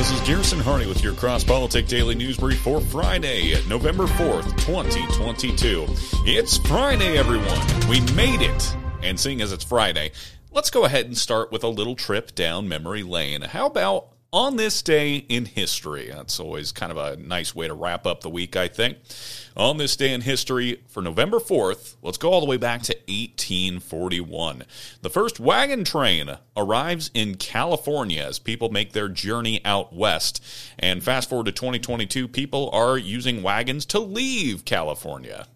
This is Garrison Hardy with your Cross Politic Daily News Brief for Friday, November 4th, 2022. It's Friday, everyone. We made it. And seeing as it's Friday, let's go ahead and start with a little trip down memory lane. How about on this day in history. That's always kind of a nice way to wrap up the week, I think. On this day in history, for November 4th, let's go all the way back to 1841. The first wagon train arrives in California as people make their journey out west. And fast forward to 2022, people are using wagons to leave California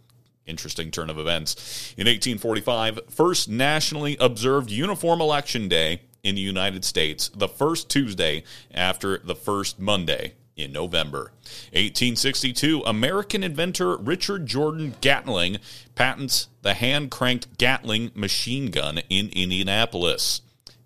interesting turn of events. In 1845, first nationally observed Uniform Election Day in the United States the first Tuesday after the first Monday in November. 1862, American inventor Richard Jordan Gatling patents the hand cranked Gatling machine gun in Indianapolis.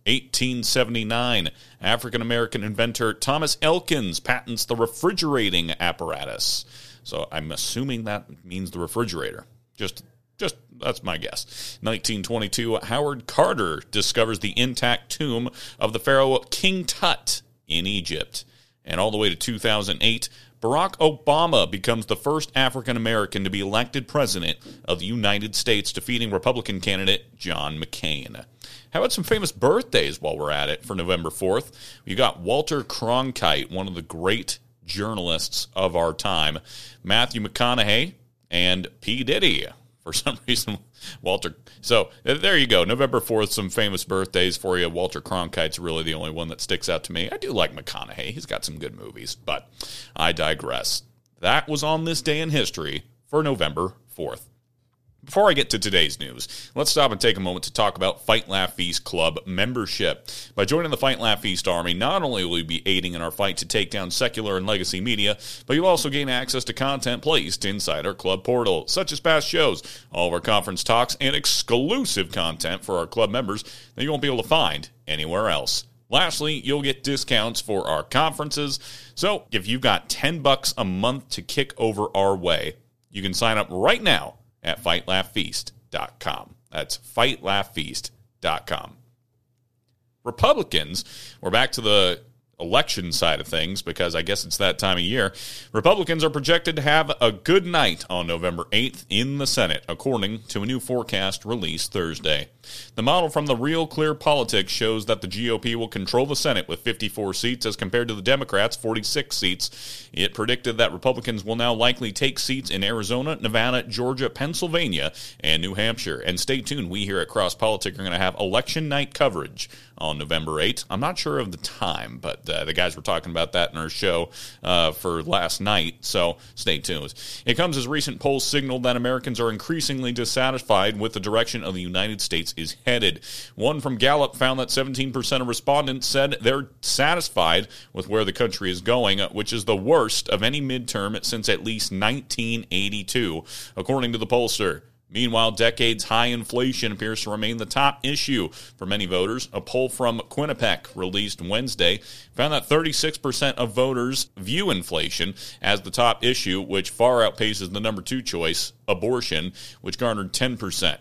1879, African American inventor Thomas Elkins patents the refrigerating apparatus. So I'm assuming that means the refrigerator. Just just that's my guess. 1922, Howard Carter discovers the intact tomb of the pharaoh King Tut in Egypt. And all the way to 2008, Barack Obama becomes the first African American to be elected president of the United States, defeating Republican candidate John McCain. How about some famous birthdays while we're at it for November 4th? You got Walter Cronkite, one of the great journalists of our time, Matthew McConaughey, and P. Diddy for some reason. Walter. So uh, there you go. November 4th, some famous birthdays for you. Walter Cronkite's really the only one that sticks out to me. I do like McConaughey. He's got some good movies, but I digress. That was on this day in history for November 4th. Before I get to today's news, let's stop and take a moment to talk about Fight Laugh Feast Club membership. By joining the Fight Laugh Feast Army, not only will you be aiding in our fight to take down secular and legacy media, but you'll also gain access to content placed inside our club portal, such as past shows, all of our conference talks, and exclusive content for our club members that you won't be able to find anywhere else. Lastly, you'll get discounts for our conferences. So, if you've got 10 bucks a month to kick over our way, you can sign up right now at fightlaughfeast.com. That's fightlaughfeast.com. Republicans, we're back to the election side of things because I guess it's that time of year. Republicans are projected to have a good night on November 8th in the Senate, according to a new forecast released Thursday. The model from the Real Clear Politics shows that the GOP will control the Senate with 54 seats as compared to the Democrats' 46 seats. It predicted that Republicans will now likely take seats in Arizona, Nevada, Georgia, Pennsylvania, and New Hampshire. And stay tuned, we here at Cross Politics are going to have election night coverage on November 8th. I'm not sure of the time, but uh, the guys were talking about that in our show uh, for last night, so stay tuned. It comes as recent polls signal that Americans are increasingly dissatisfied with the direction of the United States is headed. One from Gallup found that 17% of respondents said they're satisfied with where the country is going, which is the worst of any midterm since at least 1982, according to the pollster. Meanwhile, decades high inflation appears to remain the top issue for many voters. A poll from Quinnipiac released Wednesday found that 36% of voters view inflation as the top issue, which far outpaces the number two choice, abortion, which garnered 10%.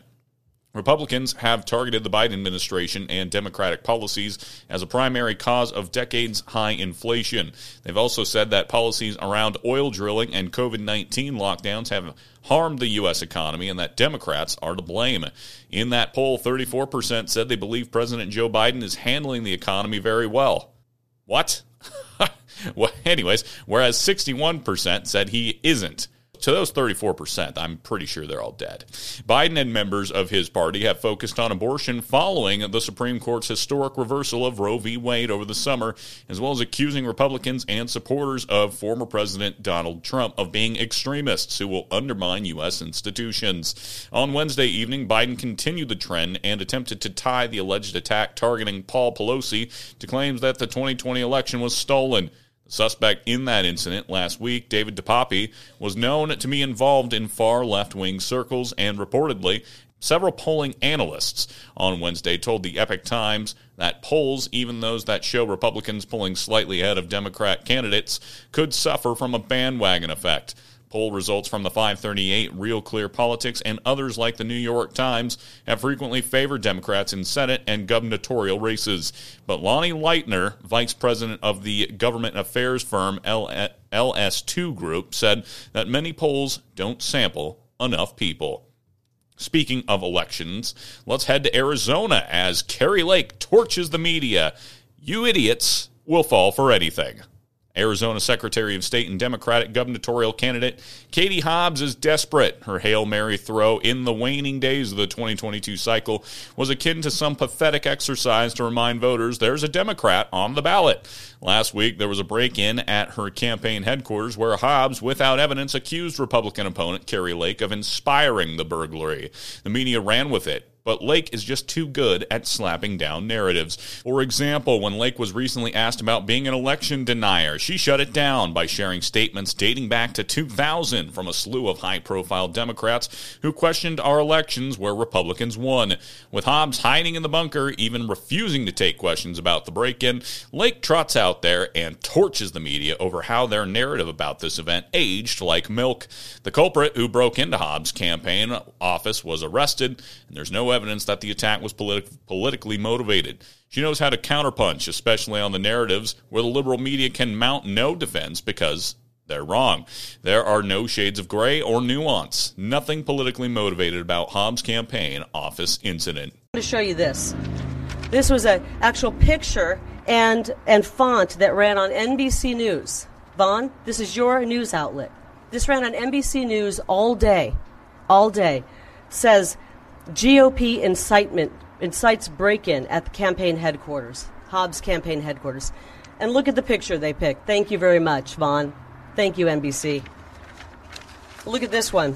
Republicans have targeted the Biden administration and Democratic policies as a primary cause of decades high inflation. They've also said that policies around oil drilling and COVID 19 lockdowns have harmed the U.S. economy and that Democrats are to blame. In that poll, 34% said they believe President Joe Biden is handling the economy very well. What? well, anyways, whereas 61% said he isn't. To those 34%, I'm pretty sure they're all dead. Biden and members of his party have focused on abortion following the Supreme Court's historic reversal of Roe v. Wade over the summer, as well as accusing Republicans and supporters of former President Donald Trump of being extremists who will undermine U.S. institutions. On Wednesday evening, Biden continued the trend and attempted to tie the alleged attack targeting Paul Pelosi to claims that the 2020 election was stolen. The suspect in that incident last week, David DePape, was known to be involved in far left wing circles and reportedly Several polling analysts on Wednesday told the Epoch Times that polls, even those that show Republicans pulling slightly ahead of Democrat candidates, could suffer from a bandwagon effect. Poll results from the 538, Real Clear Politics, and others like the New York Times have frequently favored Democrats in Senate and gubernatorial races. But Lonnie Leitner, vice president of the government affairs firm LS2 Group, said that many polls don't sample enough people. Speaking of elections, let's head to Arizona as Kari Lake torches the media. You idiots will fall for anything. Arizona Secretary of State and Democratic gubernatorial candidate Katie Hobbs is desperate. Her Hail Mary throw in the waning days of the 2022 cycle was akin to some pathetic exercise to remind voters there's a Democrat on the ballot. Last week, there was a break in at her campaign headquarters where Hobbs, without evidence, accused Republican opponent Kari Lake of inspiring the burglary. The media ran with it but Lake is just too good at slapping down narratives. For example, when Lake was recently asked about being an election denier, she shut it down by sharing statements dating back to 2000 from a slew of high profile Democrats who questioned our elections where Republicans won. With Hobbs hiding in the bunker, even refusing to take questions about the break in, Lake trots out there and torches the media over how their narrative about this event aged like milk. The culprit who broke into Hobbs' campaign office was arrested, and there's no evidence that the attack was politi- politically motivated. She knows how to counterpunch, especially on the narratives where the liberal media can mount no defense because they're wrong. There are no shades of gray or nuance. Nothing politically motivated about Hobbs' campaign office incident. I'm going to show you this. This was an actual picture and and font that ran on NBC News. Vaughn, this is your news outlet. This ran on NBC News all day, all day. Says GOP incitement incites break-in at the campaign headquarters, Hobbs campaign headquarters. And look at the picture they picked. Thank you very much, Vaughn. Thank you, NBC. Look at this one.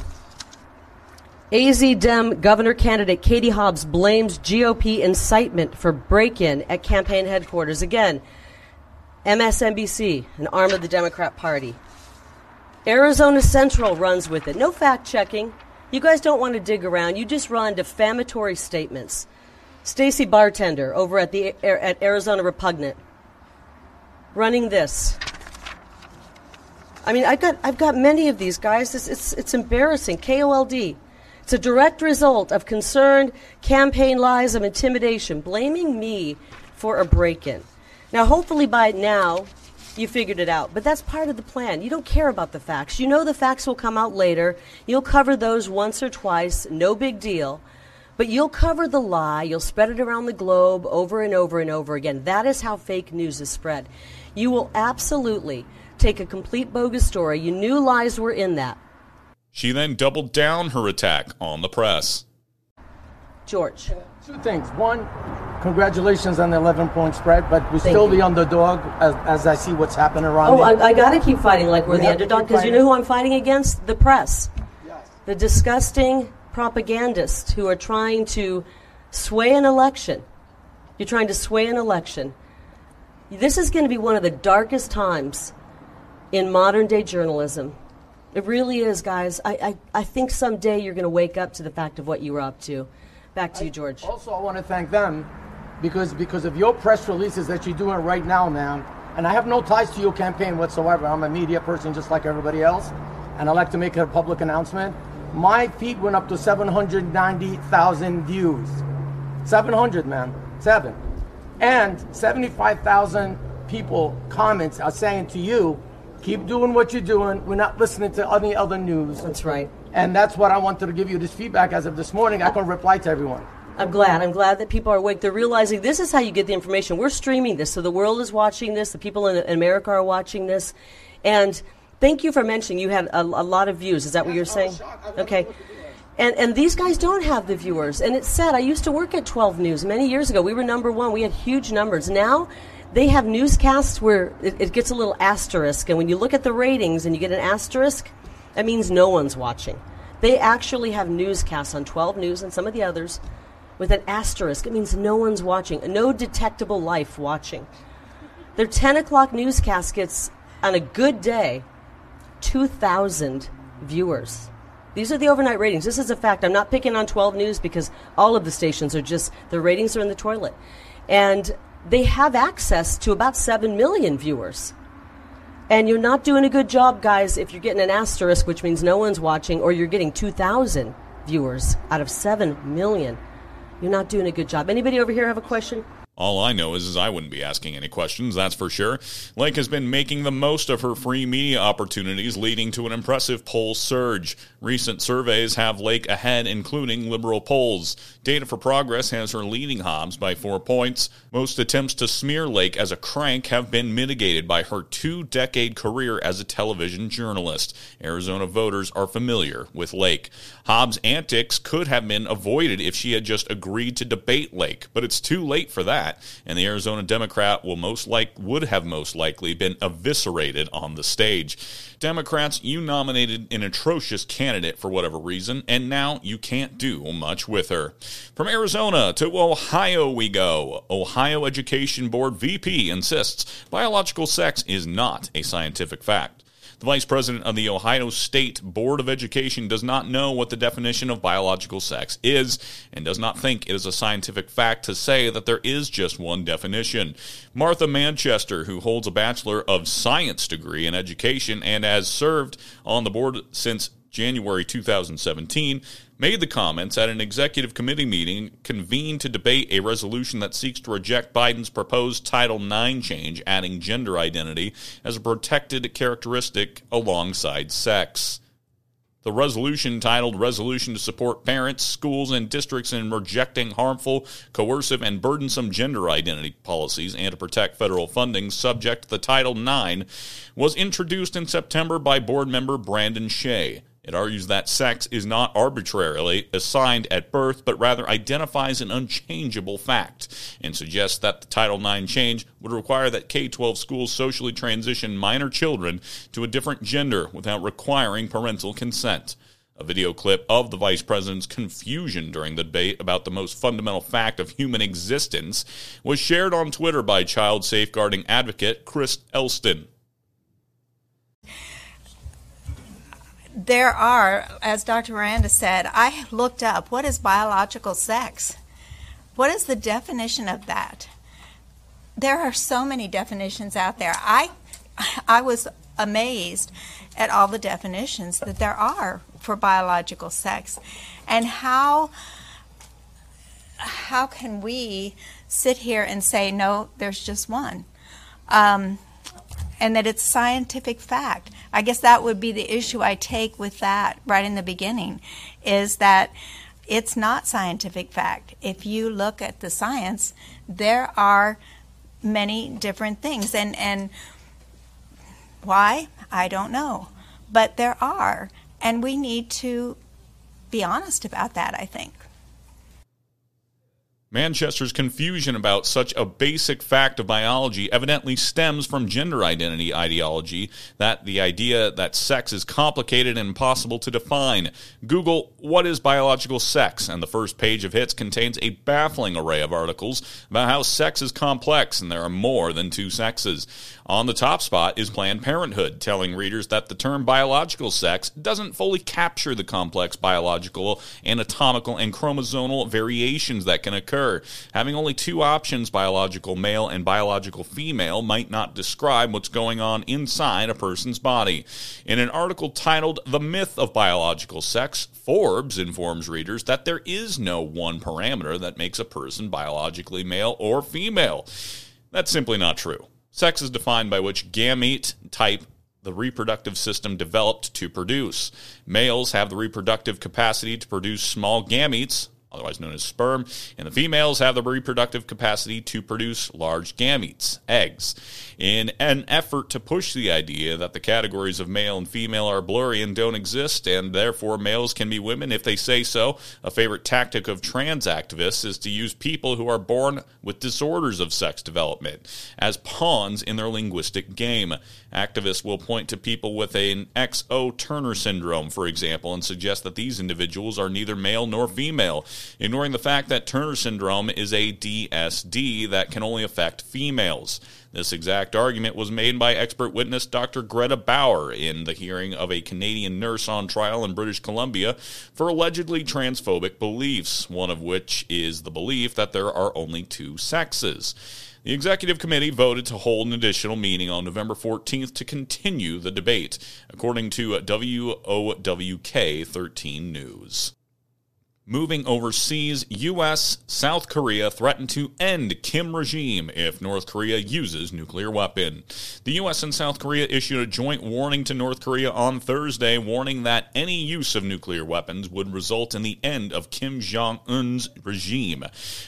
AZ Dem governor candidate Katie Hobbs blames GOP incitement for break in at campaign headquarters. Again, MSNBC, an arm of the Democrat Party. Arizona Central runs with it. No fact checking. You guys don't want to dig around. You just run defamatory statements. Stacey Barchenger over at the at Arizona Repugnant running this. I mean, I've got I've got many of these guys. It's it's, it's embarrassing. KOLD. It's a direct result of concerned campaign lies of intimidation, blaming me for a break-in. Now, hopefully by now, you figured it out. But that's part of the plan. You don't care about the facts. You know the facts will come out later. You'll cover those once or twice, no big deal. But you'll cover the lie, you'll spread it around the globe over and over and over again. That is how fake news is spread. You will absolutely take a complete bogus story. You knew lies were in that. She then doubled down her attack on the press. George. Two things. One, congratulations on the 11 point spread, but we're Thank still you. the underdog as, as, I see what's happening around. Oh, I, I got to keep fighting like we're we the underdog because you know who I'm fighting against? The press. Yes. The disgusting propagandists who are trying to sway an election. You're trying to sway an election. This is going to be one of the darkest times in modern day journalism. It really is, guys. I, I, I think someday you're going to wake up to the fact of what you were up to. Back to you, George. Also, I want to thank them because because of your press releases that you're doing right now, man. And I have no ties to your campaign whatsoever. I'm a media person just like everybody else, and I like to make a public announcement. My feed went up to 790,000 views. 700, man. Seven. And 75,000 people comments are saying to you, keep doing what you're doing. We're not listening to any other news. That's right. And that's what I wanted to give you this feedback as of this morning. I can reply to everyone. I'm glad. I'm glad that people are awake. They're realizing this is how you get the information. We're streaming this, so the world is watching this. The people in America are watching this. And thank you for mentioning you had a, a lot of views. Is that what you're saying? Okay. And, and these guys don't have the viewers. And it's sad. I used to work at 12 News many years ago. We were number one. We had huge numbers. Now they have newscasts where it, it gets a little asterisk. And when you look at the ratings and you get an asterisk, that means no one's watching. They actually have newscasts on 12 News and some of the others with an asterisk. It means no one's watching, no detectable life watching. Their 10 o'clock newscast gets, on a good day, 2,000 viewers. These are the overnight ratings. This is a fact. I'm not picking on 12 News because all of the stations are just, the ratings are in the toilet. And they have access to about 7 million viewers. And you're not doing a good job, guys, if you're getting an asterisk, which means no one's watching, or you're getting 2,000 viewers out of 7 million. You're not doing a good job. Anybody over here have a question? All I know is, is I wouldn't be asking any questions, that's for sure. Lake has been making the most of her free media opportunities, leading to an impressive poll surge. Recent surveys have Lake ahead, including liberal polls. Data for Progress has her leading Hobbs by four points. Most attempts to smear Lake as a crank have been mitigated by her two decade career as a television journalist. Arizona voters are familiar with Lake. Hobbs' antics could have been avoided if she had just agreed to debate Lake, but it's too late for that that, and the Arizona Democrat will most like would have most likely been eviscerated on the stage. Democrats, you nominated an atrocious candidate for whatever reason, and now you can't do much with her. From Arizona to Ohio we go. Ohio Education Board VP insists biological sex is not a scientific fact. The vice president of the Ohio State Board of Education does not know what the definition of biological sex is and does not think it is a scientific fact to say that there is just one definition. Martha Manchester, who holds a Bachelor of Science degree in education and has served on the board since January 2017, made the comments at an executive committee meeting convened to debate a resolution that seeks to reject Biden's proposed Title IX change, adding gender identity as a protected characteristic alongside sex. The resolution titled Resolution to Support Parents, Schools, and Districts in Rejecting Harmful, Coercive, and Burdensome Gender Identity Policies and to Protect Federal Funding, subject to the Title IX, was introduced in September by board member Brandon Shea. It argues that sex is not arbitrarily assigned at birth, but rather identifies an unchangeable fact, and suggests that the Title IX change would require that K 12 schools socially transition minor children to a different gender without requiring parental consent. A video clip of the vice president's confusion during the debate about the most fundamental fact of human existence was shared on Twitter by child safeguarding advocate Chris Elston. There are, as Dr. Miranda said, I looked up what is biological sex? What is the definition of that? There are so many definitions out there. I, I was amazed at all the definitions that there are for biological sex and how how can we sit here and say no there's just one um, and that it's scientific fact I guess that would be the issue I take with that right in the beginning is that it's not scientific fact. If you look at the science, there are many different things and and why? I don't know. But there are and we need to be honest about that, I think. Manchester's confusion about such a basic fact of biology evidently stems from gender identity ideology, that the idea that sex is complicated and impossible to define. Google, what is biological sex? And the first page of hits contains a baffling array of articles about how sex is complex and there are more than two sexes. On the top spot is Planned Parenthood, telling readers that the term biological sex doesn't fully capture the complex biological, anatomical, and chromosomal variations that can occur. Having only two options, biological male and biological female, might not describe what's going on inside a person's body. In an article titled The Myth of Biological Sex, Forbes informs readers that there is no one parameter that makes a person biologically male or female. That's simply not true. Sex is defined by which gamete type the reproductive system developed to produce. Males have the reproductive capacity to produce small gametes, otherwise known as sperm, and the females have the reproductive capacity to produce large gametes, eggs. In an effort to push the idea that the categories of male and female are blurry and don't exist, and therefore males can be women if they say so, a favorite tactic of trans activists is to use people who are born with disorders of sex development as pawns in their linguistic game. Activists will point to people with an XO Turner syndrome, for example, and suggest that these individuals are neither male nor female ignoring the fact that Turner syndrome is a DSD that can only affect females. This exact argument was made by expert witness Dr. Greta Bauer in the hearing of a Canadian nurse on trial in British Columbia for allegedly transphobic beliefs, one of which is the belief that there are only two sexes. The executive committee voted to hold an additional meeting on November 14th to continue the debate, according to WOWK 13 News. Moving overseas, U.S. South Korea threaten to end Kim regime if North Korea uses nuclear weapon. The U.S. and South Korea issued a joint warning to North Korea on Thursday, warning that any use of nuclear weapons would result in the end of Kim Jong Un's regime.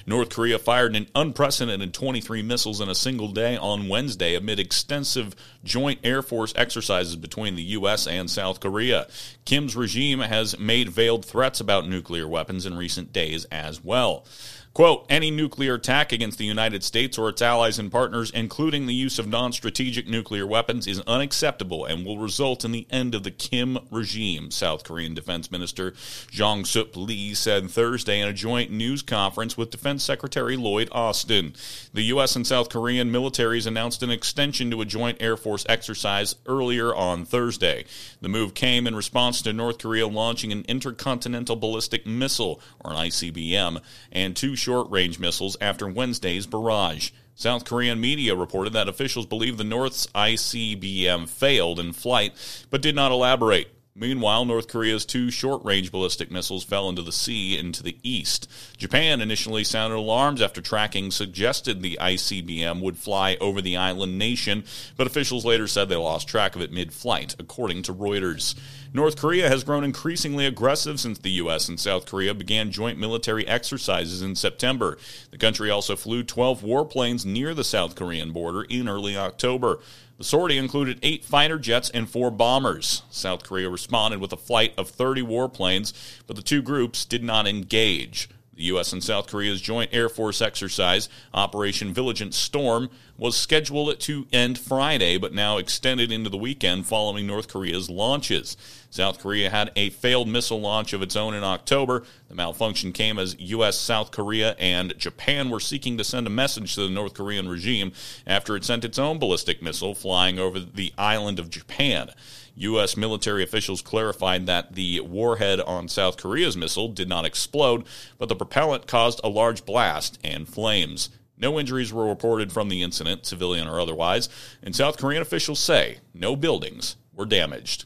North Korea fired an unprecedented 23 missiles in a single day on Wednesday amid extensive joint Air Force exercises between the U.S. and South Korea. Kim's regime has made veiled threats about nuclear weapons in recent days as well. Quote, any nuclear attack against the United States or its allies and partners, including the use of non strategic nuclear weapons, is unacceptable and will result in the end of the Kim regime, South Korean Defense Minister Jong Suk Lee said Thursday in a joint news conference with Defense Secretary Lloyd Austin. The U.S. and South Korean militaries announced an extension to a joint Air Force exercise earlier on Thursday. The move came in response to North Korea launching an intercontinental ballistic missile, or an ICBM, and two short range missiles after Wednesday's barrage. South Korean media reported that officials believe the North's ICBM failed in flight, but did not elaborate. Meanwhile, North Korea's two short range ballistic missiles fell into the sea into the east. Japan initially sounded alarms after tracking suggested the ICBM would fly over the island nation, but officials later said they lost track of it mid flight, according to Reuters. North Korea has grown increasingly aggressive since the U.S. and South Korea began joint military exercises in September. The country also flew 12 warplanes near the South Korean border in early October. The sortie included eight fighter jets and four bombers. South Korea responded with a flight of 30 warplanes, but the two groups did not engage. The U.S. and South Korea's joint Air Force exercise, Operation Vigilant Storm, was scheduled to end Friday, but now extended into the weekend following North Korea's launches. South Korea had a failed missile launch of its own in October. The malfunction came as U.S., South Korea, and Japan were seeking to send a message to the North Korean regime after it sent its own ballistic missile flying over the island of Japan. U.S. military officials clarified that the warhead on South Korea's missile did not explode, but the propellant caused a large blast and flames. No injuries were reported from the incident, civilian or otherwise, and South Korean officials say no buildings were damaged.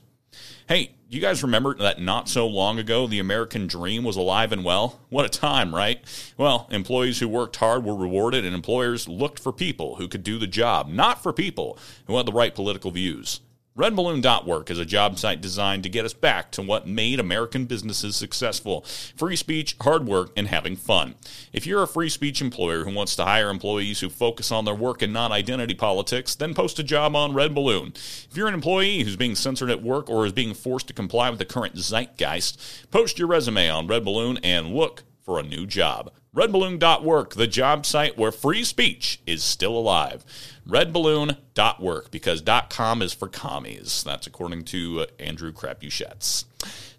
Hey, you guys remember that not so long ago the American dream was alive and well? What a time, right? Well, employees who worked hard were rewarded, and employers looked for people who could do the job, not for people who had the right political views. RedBalloon.work is a job site designed to get us back to what made American businesses successful free speech, hard work, and having fun. If you're a free speech employer who wants to hire employees who focus on their work and not identity politics, then post a job on Red Balloon. If you're an employee who's being censored at work or is being forced to comply with the current zeitgeist, post your resume on Red Balloon and look for a new job. RedBalloon.work, the job site where free speech is still alive. RedBalloon.work, because .com is for commies. That's according to uh, Andrew Crapuchettes.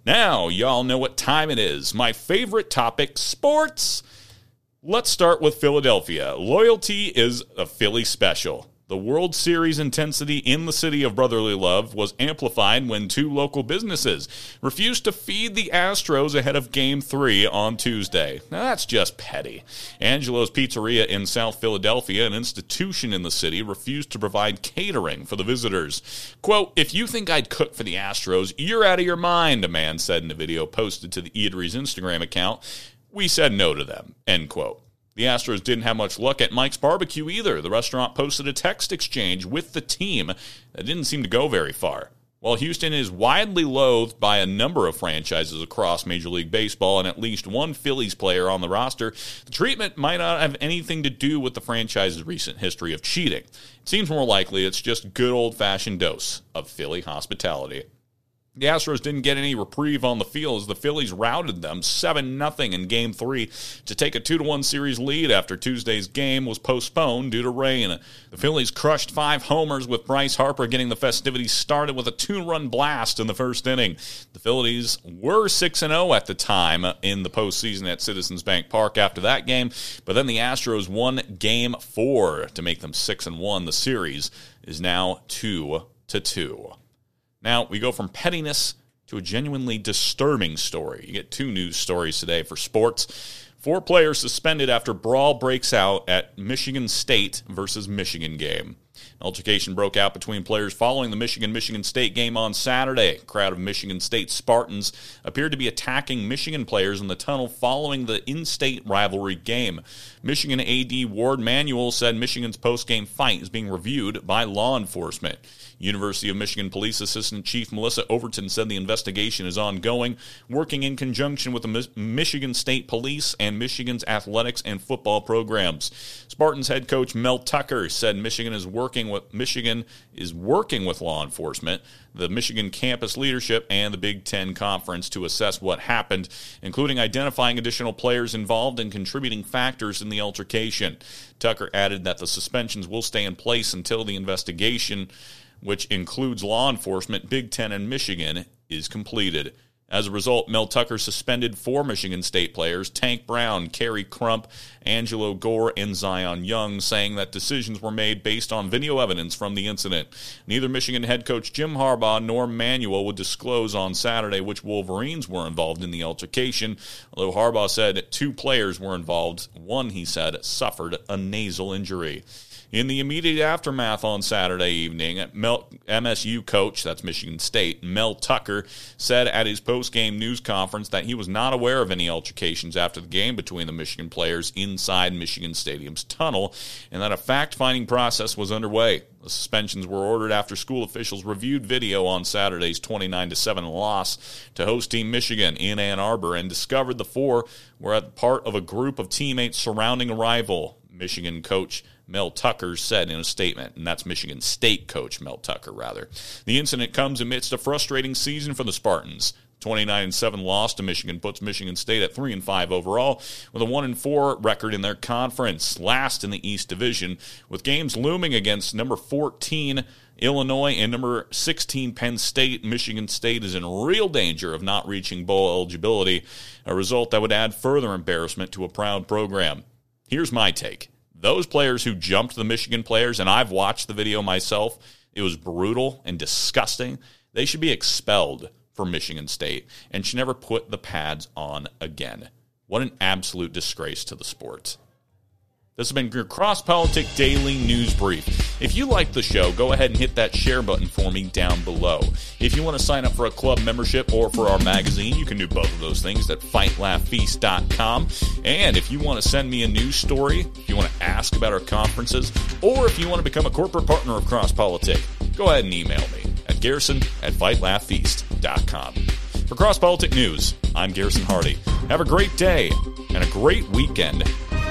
Now, y'all know what time it is. My favorite topic, sports. Let's start with Philadelphia. Loyalty is a Philly special. The World Series intensity in the city of brotherly love was amplified when two local businesses refused to feed the Astros ahead of Game 3 on Tuesday. Now, that's just petty. Angelo's Pizzeria in South Philadelphia, an institution in the city, refused to provide catering for the visitors. Quote, If you think I'd cook for the Astros, you're out of your mind, a man said in a video posted to the eatery's Instagram account. We said no to them, end quote. The Astros didn't have much luck at Mike's Barbecue either. The restaurant posted a text exchange with the team that didn't seem to go very far. While Houston is widely loathed by a number of franchises across Major League Baseball and at least one Phillies player on the roster, the treatment might not have anything to do with the franchise's recent history of cheating. It seems more likely it's just good old fashioned dose of Philly hospitality. The Astros didn't get any reprieve on the field as the Phillies routed them 7 0 in Game 3 to take a 2 1 series lead after Tuesday's game was postponed due to rain. The Phillies crushed five homers with Bryce Harper getting the festivities started with a two run blast in the first inning. The Phillies were 6 0 at the time in the postseason at Citizens Bank Park after that game, but then the Astros won Game 4 to make them 6 1. The series is now 2 to 2. Now, we go from pettiness to a genuinely disturbing story. You get two news stories today for sports. Four players suspended after brawl breaks out at Michigan State versus Michigan game. Altercation broke out between players following the Michigan Michigan State game on Saturday. A crowd of Michigan State Spartans appeared to be attacking Michigan players in the tunnel following the in state rivalry game. Michigan AD Warde Manuel said Michigan's post game fight is being reviewed by law enforcement. University of Michigan Police Assistant Chief Melissa Overton said the investigation is ongoing, working in conjunction with the Michigan State Police and Michigan's athletics and football programs. Spartans head coach Mel Tucker said Michigan is working with Michigan is working with law enforcement, the Michigan campus leadership, and the Big Ten Conference to assess what happened, including identifying additional players involved and contributing factors in the altercation. Tucker added that the suspensions will stay in place until the investigation which includes law enforcement, Big Ten, and Michigan, is completed. As a result, Mel Tucker suspended four Michigan State players Tank Brown, Khary Crump, Angelo Gore, and Zion Young, saying that decisions were made based on video evidence from the incident. Neither Michigan head coach Jim Harbaugh nor Manuel would disclose on Saturday which Wolverines were involved in the altercation, although Harbaugh said two players were involved. One, he said, suffered a nasal injury. In the immediate aftermath on Saturday evening, Mel, MSU coach, that's Michigan State, Mel Tucker, said at his post-game news conference that he was not aware of any altercations after the game between the Michigan players inside Michigan Stadium's tunnel, and that a fact-finding process was underway. The suspensions were ordered after school officials reviewed video on Saturday's 29 7 loss to host team Michigan in Ann Arbor and discovered the four were at part of a group of teammates surrounding a rival. Michigan coach Mel Tucker said in a statement, and that's Michigan State coach Mel Tucker, rather. The incident comes amidst a frustrating season for the Spartans. 29 and 7 loss to Michigan puts Michigan State at 3 and 5 overall with a 1 and 4 record in their conference, last in the East Division, with games looming against number 14 Illinois and number 16 Penn State. Michigan State is in real danger of not reaching bowl eligibility, a result that would add further embarrassment to a proud program. Here's my take those players who jumped the Michigan players, and I've watched the video myself, it was brutal and disgusting. They should be expelled from Michigan State and should never put the pads on again. What an absolute disgrace to the sport. This has been your Cross Politic Daily News Brief. If you like the show, go ahead and hit that share button for me down below. If you want to sign up for a club membership or for our magazine, you can do both of those things at fightlaughfeast.com. And if you want to send me a news story, if you want to ask about our conferences, or if you want to become a corporate partner of Cross Politic, go ahead and email me at garrison at fightlaughfeast.com. For Cross Politic News, I'm Garrison Hardy. Have a great day and a great weekend.